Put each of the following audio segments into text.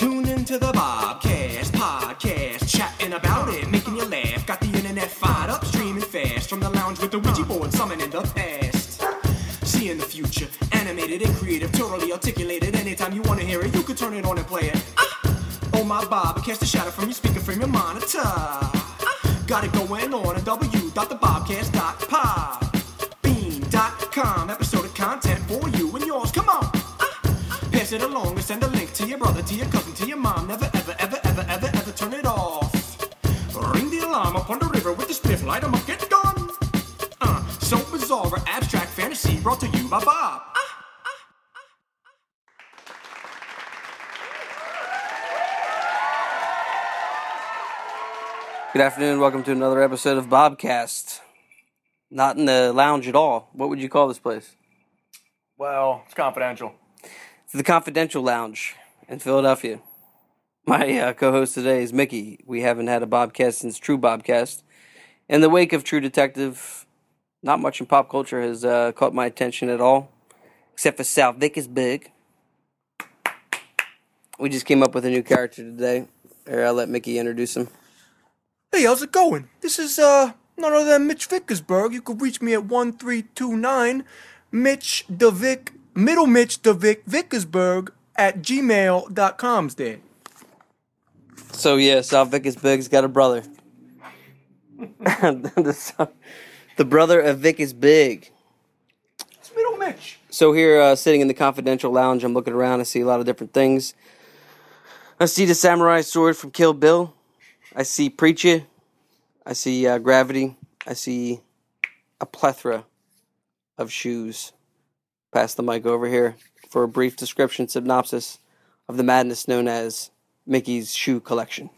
Tune into the Bobcast podcast, chatting about it, making you laugh. Got the internet fired up, streaming fast from the lounge with the Ouija board, summoning the past. Seeing the future, animated and creative, totally articulated. Anytime you wanna hear it, you can turn it on and play it. Ah! Oh my Bob, cast a shadow from your speaker from your monitor. Ah! Got it going on at w.thebobcast.pod. episode of content for you Pass it along and send a link to your brother, to your cousin, to your mom. Never, ever, ever, ever, ever, ever turn it off. Ring the alarm up on the river with the spliff, light 'em up, get done. Uh, so bizarre, abstract fantasy brought to you by Bob. Ah! Good afternoon. Welcome to another episode of Bobcast. Not in the lounge at all. What would you call this place? Well, it's confidential. It's the Confidential Lounge in Philadelphia. My uh, co-host today is Mickey. We haven't had a Bobcast since True Bobcast. In the wake of True Detective, not much in pop culture has uh, caught my attention at all, except for South big. We just came up with a new character today. Here, I'll let Mickey introduce him. Hey, how's it going? This is, uh, none other than Mitch Vickersburg. You can reach me at 1329 Mitch DeVick, Middle Mitch vic Vickersburg at gmail.com's there. So yeah, South Vickisburg's got a brother. the, the brother of Vic is big. It's Middle Mitch. So here, uh, sitting in the confidential lounge, I'm looking around. I see a lot of different things. I see the samurai sword from Kill Bill. I see Preacher. I see uh, Gravity. I see a plethora of shoes. Pass the mic over here for a brief description synopsis of the madness known as Mickey's shoe collection.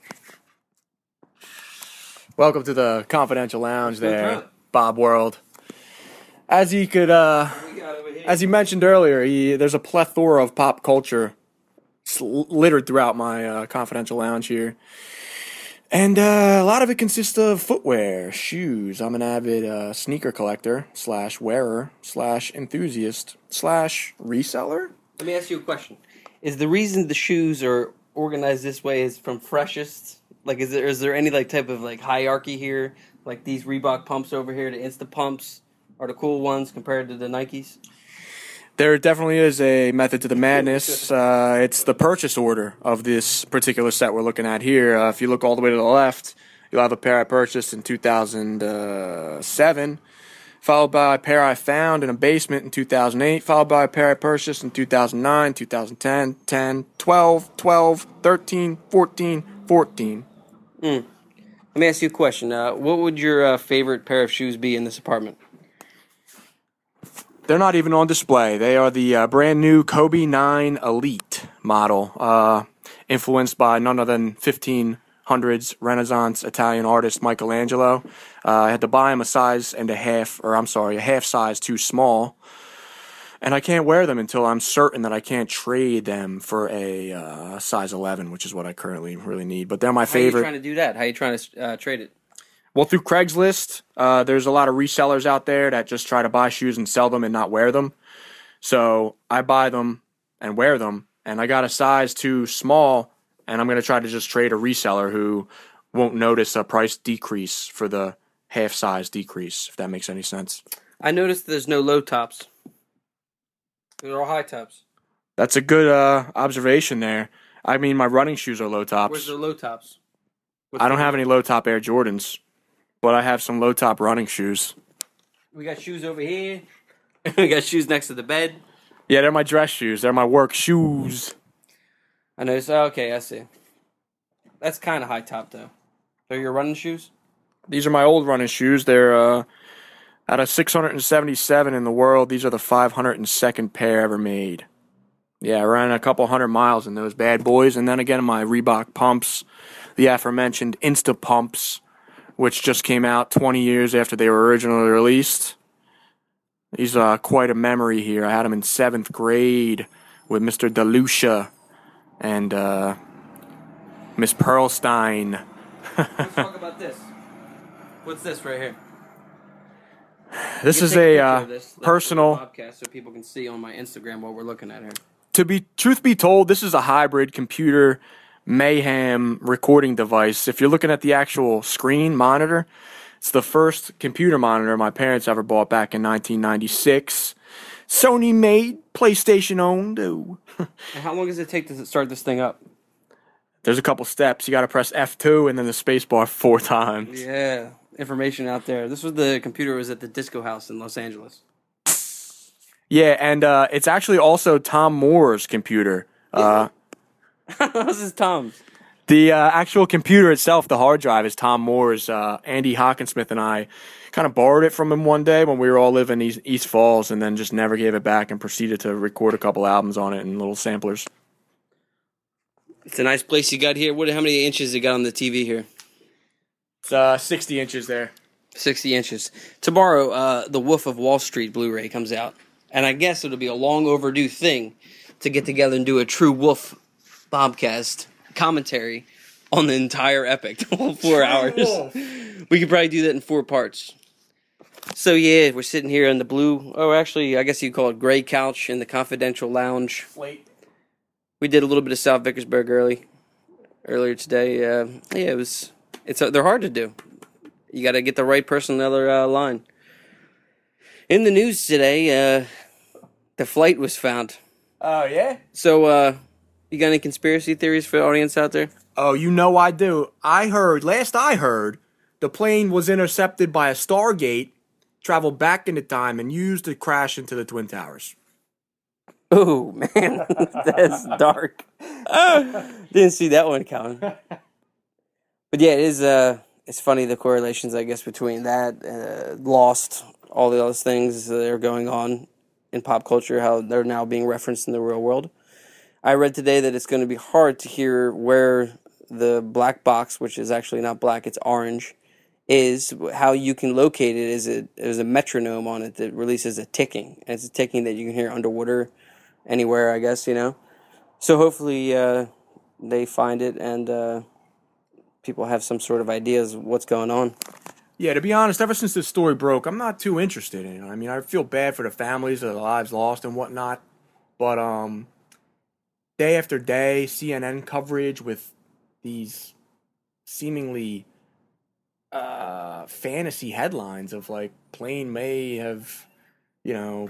Welcome to the confidential lounge there, Bob World. As he could, uh, as he mentioned earlier, he, there's a plethora of pop culture s- littered throughout my uh, confidential lounge here. And uh, a lot of it consists of footwear, shoes. I'm an avid uh, sneaker collector, slash wearer, slash enthusiast, slash reseller. Let me ask you a question. Is the reason the shoes are organized this way is from freshest? Like, is there is there any like type of like hierarchy here? Like these Reebok pumps over here, the Insta pumps are the cool ones compared to the Nikes. There definitely is a method to the madness. Uh, it's the purchase order of this particular set we're looking at here. Uh, if you look all the way to the left, you'll have a pair I purchased in 2007, followed by a pair I found in a basement in 2008, followed by a pair I purchased in 2009, 2010, 10, 12, 12, 13, 14, 14. Let me ask you a question. Uh, what would your uh, favorite pair of shoes be in this apartment? They're not even on display. They are the uh, brand new Kobe 9 Elite model, uh, influenced by none other than 1500s Renaissance Italian artist Michelangelo. Uh, I had to buy him a size and a half, or I'm sorry, a half size too small. And I can't wear them until I'm certain that I can't trade them for a uh, size 11, which is what I currently really need. But they're my favorite. How are you trying to do that? How are you trying to uh, trade it? Well, through Craigslist, uh, there's a lot of resellers out there that just try to buy shoes and sell them and not wear them. So I buy them and wear them, and I got a size too small, and I'm going to try to just trade a reseller who won't notice a price decrease for the half size decrease, if that makes any sense. I noticed there's no low tops. They're all high tops. That's a good uh, observation there. I mean, my running shoes are low tops. Where's the low tops? What's I don't have any low top Air Jordans, but I have some low top running shoes. We got shoes over here. we got shoes next to the bed. Yeah, they're my dress shoes. They're my work shoes. I noticed. Oh, okay, I see. That's kind of high top though. They're your running shoes. These are my old running shoes. They're uh, out of 677 in the world. These are the 502nd pair ever made. Yeah, I ran a couple hundred miles in those bad boys, and then again my Reebok pumps, the aforementioned Insta pumps, which just came out 20 years after they were originally released. These are quite a memory here. I had them in seventh grade with Mr. Delucia and uh, Miss Pearlstein. Let's talk about this. What's this right here? This is a picture uh, this, personal. podcast so people can see on my Instagram what we're looking at here. to be truth be told, this is a hybrid computer mayhem recording device. If you're looking at the actual screen monitor, it's the first computer monitor my parents ever bought back in 1996. Sony made, PlayStation owned. Ooh. How long does it take to start this thing up? There's a couple steps. You got to press F2 and then the spacebar four times. Yeah, information out there. This was the computer was at the Disco House in Los Angeles. Yeah, and uh, it's actually also Tom Moore's computer. Uh, this is Tom's. The uh, actual computer itself, the hard drive, is Tom Moore's. Uh, Andy Hawkinsmith and I kind of borrowed it from him one day when we were all living East, East Falls, and then just never gave it back and proceeded to record a couple albums on it and little samplers. It's a nice place you got here. What? How many inches you got on the TV here? It's uh, 60 inches there. 60 inches. Tomorrow, uh, the Wolf of Wall Street Blu-ray comes out, and I guess it'll be a long overdue thing to get together and do a true Wolf Bobcast commentary on the entire epic, all four hours. We could probably do that in four parts. So yeah, we're sitting here on the blue. Oh, actually, I guess you call it gray couch in the confidential lounge. Wait. We did a little bit of South Vickersburg early, earlier today. Uh, yeah, it was. It's uh, they're hard to do. You got to get the right person on the other uh, line. In the news today, uh, the flight was found. Oh, yeah? So, uh, you got any conspiracy theories for the audience out there? Oh, you know I do. I heard, last I heard, the plane was intercepted by a Stargate, traveled back into time, and used to crash into the Twin Towers. Oh man, that's dark. Didn't see that one coming. But yeah, it is. Uh, it's funny the correlations, I guess, between that, uh, Lost, all the other things that are going on in pop culture, how they're now being referenced in the real world. I read today that it's going to be hard to hear where the black box, which is actually not black, it's orange, is. How you can locate it is it there's a metronome on it that releases a ticking. And it's a ticking that you can hear underwater, anywhere, I guess you know. So hopefully uh, they find it and uh, people have some sort of ideas of what's going on. Yeah, to be honest, ever since this story broke, I'm not too interested in it. I mean, I feel bad for the families the lives lost and whatnot, but um, day after day, CNN coverage with these seemingly uh, fantasy headlines of like plane may have, you know,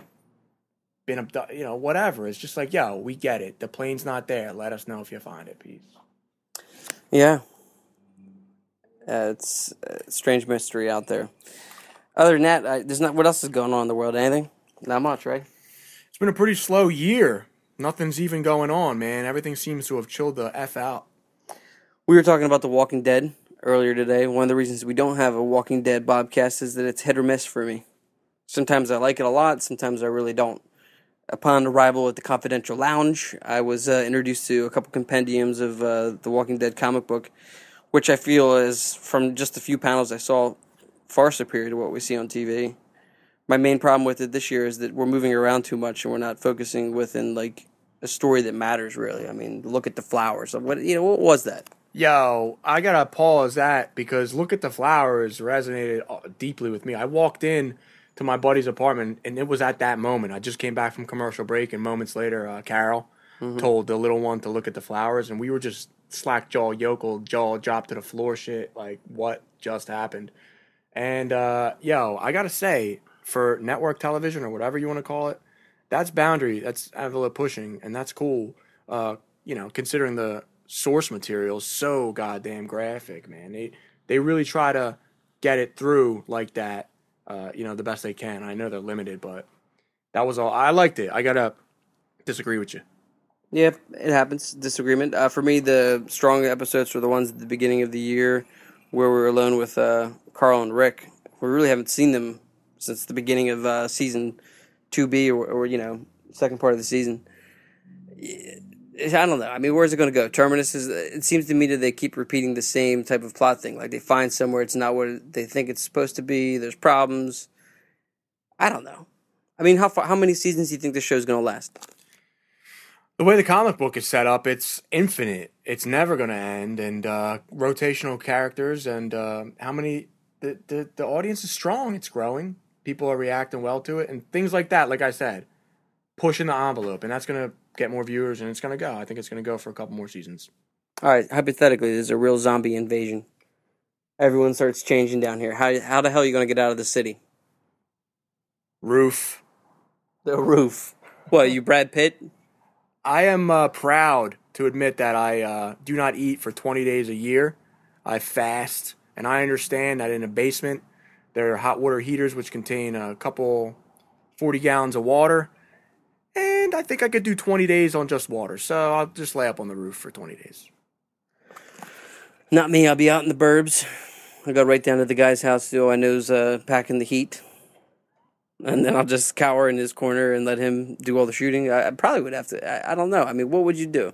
been abducted, you know, whatever. It's just like, yo, we get it. The plane's not there. Let us know if you find it. Peace. Yeah. Uh, it's a strange mystery out there. Other than that, I, there's not. What else is going on in the world? Anything? Not much, right? It's been a pretty slow year. Nothing's even going on, man. Everything seems to have chilled the f out. We were talking about The Walking Dead earlier today. One of the reasons we don't have a Walking Dead Bobcast is that it's hit or miss for me. Sometimes I like it a lot, sometimes I really don't. Upon arrival at the Confidential Lounge, I was uh, introduced to a couple compendiums of uh, The Walking Dead comic book, which I feel is, from just the few panels I saw, far superior to what we see on TV. My main problem with it this year is that we're moving around too much and we're not focusing within like a story that matters really. I mean, look at the flowers. What you know, what was that? Yo, I gotta pause that because look at the flowers resonated uh, deeply with me. I walked in to my buddy's apartment and it was at that moment. I just came back from commercial break and moments later, uh, Carol told the little one to look at the flowers and we were just slack jaw yokel jaw dropped to the floor shit like what just happened. And uh, yo, I gotta say, for network television or whatever you want to call it, that's boundary. That's envelope pushing, and that's cool. Uh, you know, considering the source material is so goddamn graphic, man. They they really try to get it through like that. Uh, you know, the best they can. I know they're limited, but that was all. I liked it. I gotta disagree with you. Yep, it happens. Disagreement. Uh, for me, the strong episodes were the ones at the beginning of the year where we were alone with uh, Carl and Rick. We really haven't seen them since the beginning of uh, season 2B or, or, you know, second part of the season. I don't know. I mean, where's it going to go? Terminus is. It seems to me that they keep repeating the same type of plot thing. Like they find somewhere it's not what they think it's supposed to be. There's problems. I don't know. I mean, how far, how many seasons do you think this show's going to last? The way the comic book is set up, it's infinite. It's never going to end, and uh, rotational characters, and uh, how many the, the the audience is strong. It's growing. People are reacting well to it, and things like that. Like I said, pushing the envelope, and that's going to get more viewers, and it's gonna go. I think it's gonna go for a couple more seasons. All right, hypothetically, there's a real zombie invasion. Everyone starts changing down here. How how the hell are you gonna get out of the city? Roof. The roof. What? You Brad Pitt? I am uh, proud to admit that I uh, do not eat for 20 days a year. I fast, and I understand that in a basement there are hot water heaters which contain a couple 40 gallons of water. And I think I could do 20 days on just water. So I'll just lay up on the roof for 20 days. Not me. I'll be out in the burbs. I go right down to the guy's house. Do I know's uh, packing the heat, and then I'll just cower in his corner and let him do all the shooting. I, I probably would have to. I, I don't know. I mean, what would you do?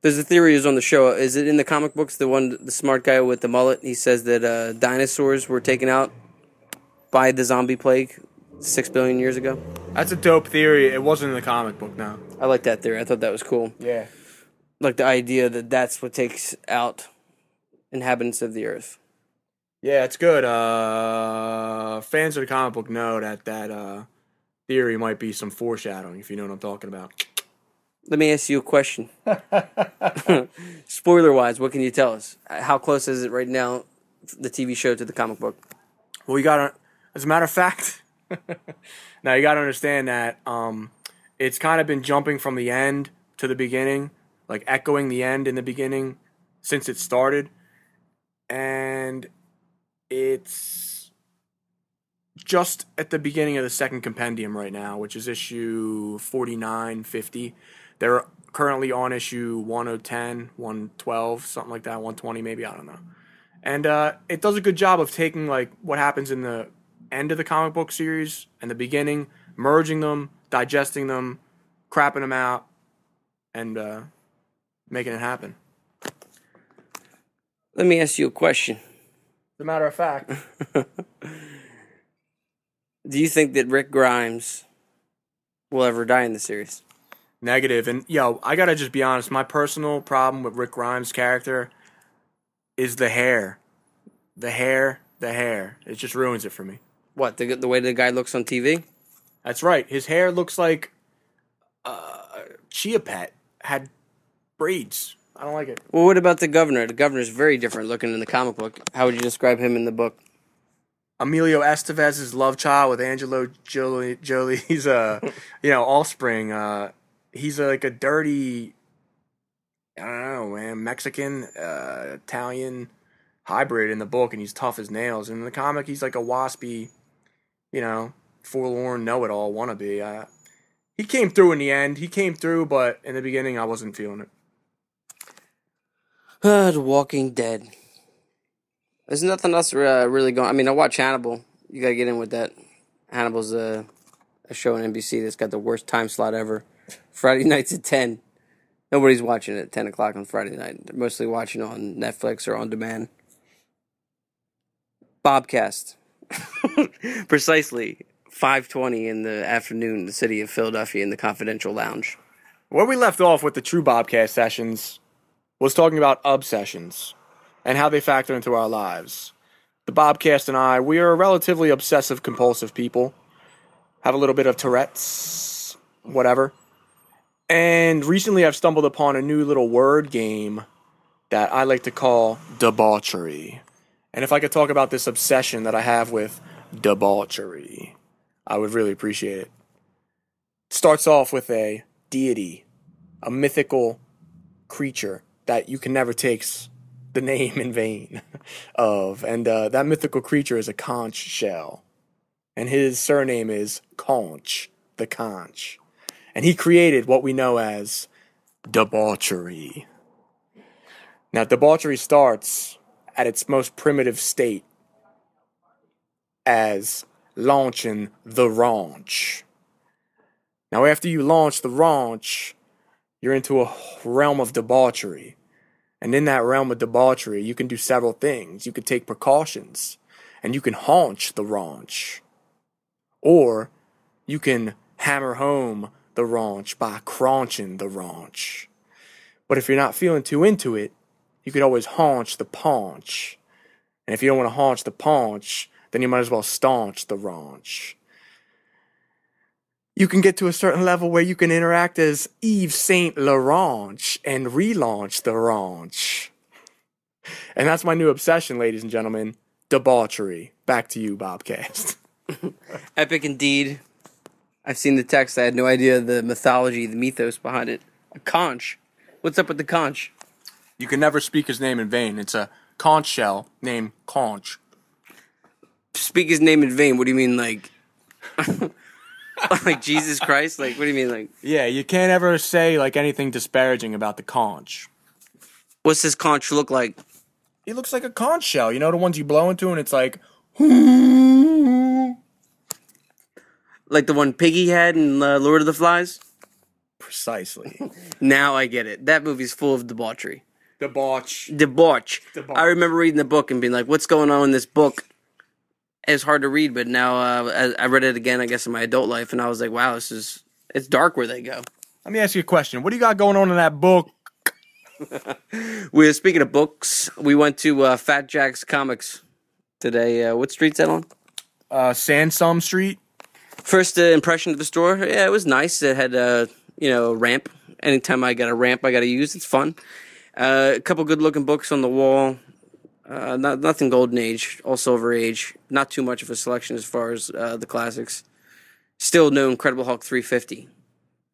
There's a theory is on the show. Is it in the comic books? The one, the smart guy with the mullet. He says that uh, dinosaurs were taken out by the zombie plague six billion years ago. That's a dope theory. It wasn't in the comic book now. I like that theory. I thought that was cool. Yeah. Like the idea that that's what takes out inhabitants of the earth. Yeah, it's good. Uh, fans of the comic book know that that uh, theory might be some foreshadowing, if you know what I'm talking about. Let me ask you a question. Spoiler wise, what can you tell us? How close is it right now, the TV show to the comic book? Well, you gotta, as a matter of fact, now you gotta understand that um, it's kind of been jumping from the end to the beginning, like echoing the end in the beginning since it started, and it's just at the beginning of the second compendium right now, which is issue 49, 50. They're currently on issue 1010, 112, something like that, 120 maybe, I don't know. And uh, it does a good job of taking like what happens in the end of the comic book series and the beginning, merging them, digesting them, crapping them out, and uh, making it happen. Let me ask you a question. As a matter of fact, Do you think that Rick Grimes will ever die in the series? negative. And yo, I gotta just be honest. My personal problem with Rick Grimes' character is the hair, the hair, the hair. It just ruins it for me. What the the way the guy looks on TV? That's right. His hair looks like uh, Chia Pet had braids. I don't like it. Well, what about the governor? The governor's very different looking in the comic book. How would you describe him in the book? Emilio Estevez's love child with Angelo Jolie, Jolie's uh, you know, offspring. Uh, he's uh, like a dirty, I don't know, man, Mexican, uh, Italian hybrid in the book, and he's tough as nails. In the comic, he's like a waspy, you know, forlorn know-it-all wannabe. Uh, he came through in the end. He came through, but in the beginning, I wasn't feeling it. Uh, the Walking Dead. There's nothing else uh, really going. I mean, I watch Hannibal. You gotta get in with that. Hannibal's a, a show on NBC that's got the worst time slot ever. Friday nights at ten. Nobody's watching it at ten o'clock on Friday night. They're mostly watching on Netflix or on demand. Bobcast. Precisely five twenty in the afternoon, in the city of Philadelphia, in the Confidential Lounge. Where we left off with the true Bobcast sessions was talking about obsessions and how they factor into our lives. The Bobcast and I, we are relatively obsessive compulsive people. Have a little bit of Tourette's, whatever. And recently I've stumbled upon a new little word game that I like to call debauchery. And if I could talk about this obsession that I have with debauchery, I would really appreciate it. It starts off with a deity, a mythical creature that you can never take the name in vain of. And uh, that mythical creature is a conch shell. And his surname is Conch, the conch. And he created what we know as debauchery. Now, debauchery starts at its most primitive state as launching the raunch. Now, after you launch the raunch, you're into a realm of debauchery. And in that realm of debauchery, you can do several things. You can take precautions, and you can haunch the raunch. Or you can hammer home the raunch by craunching the raunch. But if you're not feeling too into it, you could always haunch the paunch. And if you don't want to haunch the paunch, then you might as well staunch the raunch. you can get to a certain level where you can interact as Yves Saint Laurent and relaunch the ranch. And that's my new obsession, ladies and gentlemen. Debauchery. Back to you, Bobcast. Epic indeed. I've seen the text. I had no idea the mythology, the mythos behind it. A conch. What's up with the conch? You can never speak his name in vain. It's a conch shell named Conch. Speak his name in vain. What do you mean, like, like Jesus Christ? Like, what do you mean, like, Yeah, you can't ever say like anything disparaging about the conch. what's this conch look like? He looks like a conch shell. You know the ones you blow into and it's like Like the one Piggy had in uh, Lord of the Flies? precisely. Now I get it. That movie's full of debauchery. Debauch. Debauch. Debauch. I remember reading the book and being like, what's going on in this book? It's hard to read, but now uh, I I read it again, I guess, in my adult life, and I was like, wow, this is, it's dark where they go. Let me ask you a question. What do you got going on in that book? We're speaking of books. We went to uh, Fat Jack's Comics today. Uh, what street's that on? Uh, Sansom Street. First uh, impression of the store. Yeah, it was nice. It had a you know a ramp. Anytime I got a ramp, I got to use. It's fun. Uh, a couple good looking books on the wall. Uh, not nothing golden age, all silver age. Not too much of a selection as far as uh, the classics. Still no Incredible Hulk 350.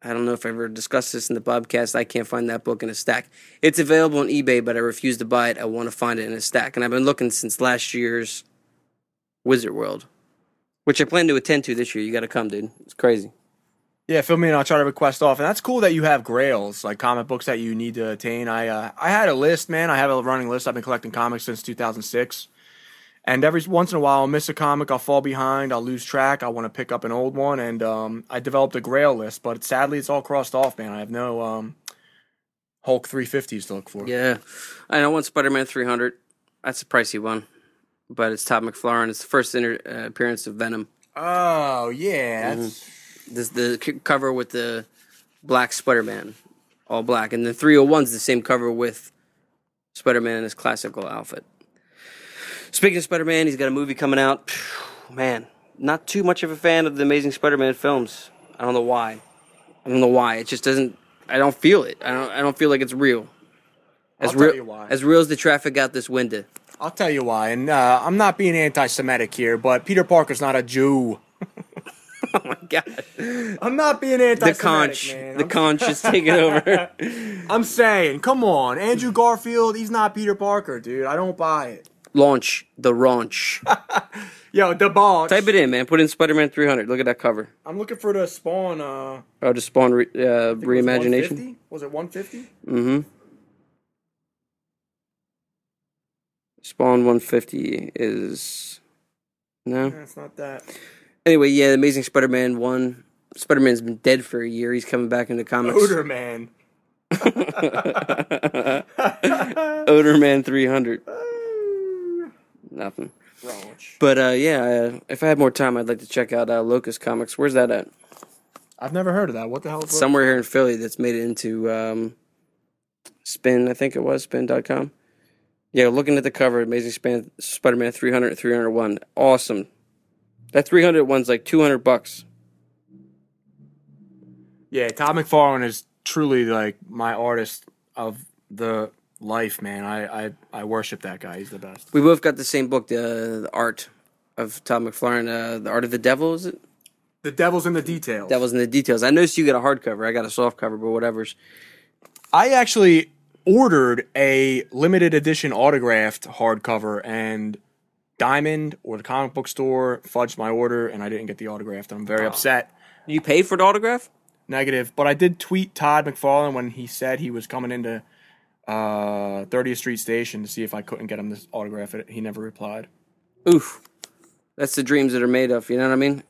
I don't know if I ever discussed this in the podcast. I can't find that book in a stack. It's available on eBay, but I refuse to buy it. I want to find it in a stack, and I've been looking since last year's Wizard World, which I plan to attend to this year. You got to come, dude. It's crazy. Yeah, fill me in. I'll try to request off. And that's cool that you have grails, like comic books that you need to attain. I uh, I had a list, man. I have a running list. I've been collecting comics since 2006. And every once in a while, I'll miss a comic. I'll fall behind. I'll lose track. I want to pick up an old one. And um, I developed a grail list, but sadly, it's all crossed off, man. I have no um, Hulk 350s to look for. Yeah, I know one Spider-Man 300. That's a pricey one, but it's Todd McFarlane. It's the first inter- uh, appearance of Venom. Oh, yeah. That's, This the cover with the black Spider-Man, all black, and the 301's the same cover with Spider-Man in his classical outfit. Speaking of Spider-Man, he's got a movie coming out. Man, not too much of a fan of the Amazing Spider-Man films. I don't know why. I don't know why. It just doesn't. I don't feel it. I don't. I don't feel like it's real. As I'll tell real, you why. as real as the traffic out this window. I'll tell you why. And uh, I'm not being anti Semitic here, but Peter Parker's not a Jew. Oh my god. I'm not being anti The conch. The conch is taking over. I'm saying, come on, Andrew Garfield, he's not Peter Parker, dude. I don't buy it. Launch the raunch. Yo, the ball. Type it in, man. Put in Spider-Man 300. Look at that cover. I'm looking for the Spawn. Uh, Oh, just Spawn re- uh, it was reimagination. Was it 150? Mm-hmm. Spawn 150 is no. That's not that. Anyway, yeah, Amazing Spider-Man one. Spider-Man's been dead for a year. He's coming back into comics. Odor Man. Odor Man 300. Nothing. Raunch. But uh, yeah, uh, if I had more time, I'd like to check out uh, Locust Comics. Where's that at? I've never heard of that. What the hell is Somewhere here in Philly that's made it into um, Spin, I think it was, spin.com. Yeah, looking at the cover, Amazing Span- Spider-Man 300 301. Awesome. That 300 one's like 200 bucks. Yeah, Todd McFarlane is truly like my artist of the life, man. I, I, I worship that guy. He's the best. We both got the same book, the, the art of Todd McFarlane, uh, The Art of the Devil, is it? The devil's in the details. Devil's in the Details. I noticed you got a hardcover. I got a soft cover, but whatever's. I actually ordered a limited edition autographed hardcover and Diamond or the comic book store fudged my order and I didn't get the autographed. I'm very upset. You paid for the autograph? Negative. But I did tweet Todd McFarlane when he said he was coming into uh, 30th Street Station to see if I couldn't get him this autograph. He never replied. Oof. That's the dreams that are made of, you know what I mean?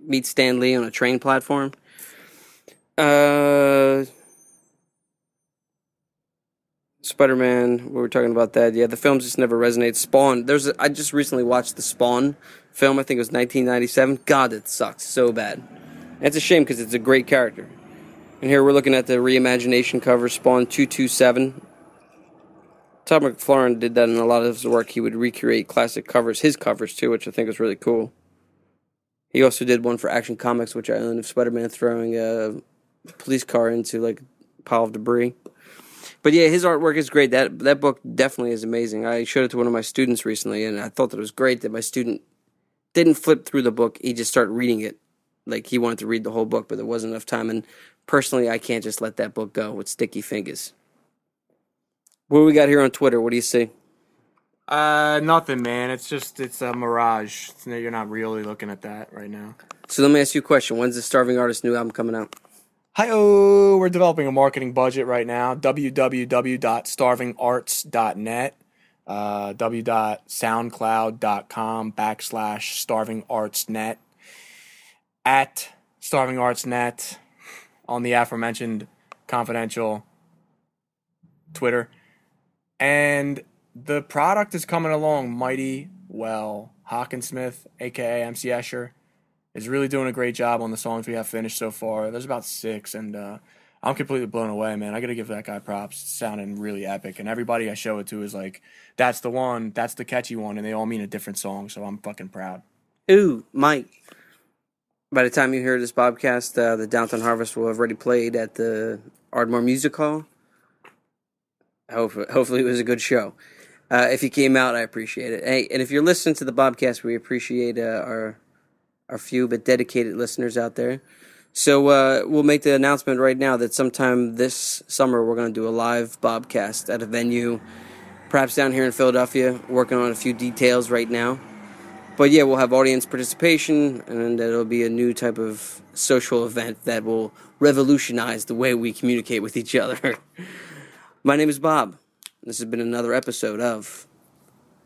Meet Stan Lee on a train platform. Uh Spider Man, we were talking about that. Yeah, the films just never resonate. Spawn, there's a, I just recently watched the Spawn film, I think it was 1997. God, it sucks so bad. And it's a shame because it's a great character. And here we're looking at the reimagination cover, Spawn 227. Todd McFarlane did that in a lot of his work. He would recreate classic covers, his covers too, which I think was really cool. He also did one for Action Comics, which I own of Spider Man throwing a police car into like a pile of debris. But yeah, his artwork is great. That that book definitely is amazing. I showed it to one of my students recently, and I thought that it was great that my student didn't flip through the book. He just started reading it. Like he wanted to read the whole book, but there wasn't enough time. And personally, I can't just let that book go with sticky fingers. What do we got here on Twitter? What do you see? Uh, nothing, man. It's just it's a mirage. It's- You're not really looking at that right now. So let me ask you a question. When's the Starving Artist new album coming out? Hi-oh, we're developing a marketing budget right now. www.starvingarts.net, uh, w.soundcloud.com backslash starvingartsnet, at starvingartsnet, on the aforementioned confidential Twitter. And the product is coming along mighty well. Hawkinsmith, aka MC Escher, is really doing a great job on the songs we have finished so far. There's about six, and uh, I'm completely blown away, man. I got to give that guy props. It's sounding really epic, and everybody I show it to is like, "That's the one. That's the catchy one," and they all mean a different song. So I'm fucking proud. Ooh, Mike. By the time you hear this podcast, uh, the Downtown Harvest will have already played at the Ardmore Music Hall. Hopefully, hopefully it was a good show. Uh, if you came out, I appreciate it. Hey, and if you're listening to the Bobcast, we appreciate uh, our our few but dedicated listeners out there. So uh, we'll make the announcement right now that sometime this summer we're going to do a live Bobcast at a venue, perhaps down here in Philadelphia. Working on a few details right now but yeah, we'll have audience participation, and it'll be a new type of social event that will revolutionize the way we communicate with each other. My name is Bob. This has been another episode of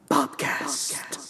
Bobcast.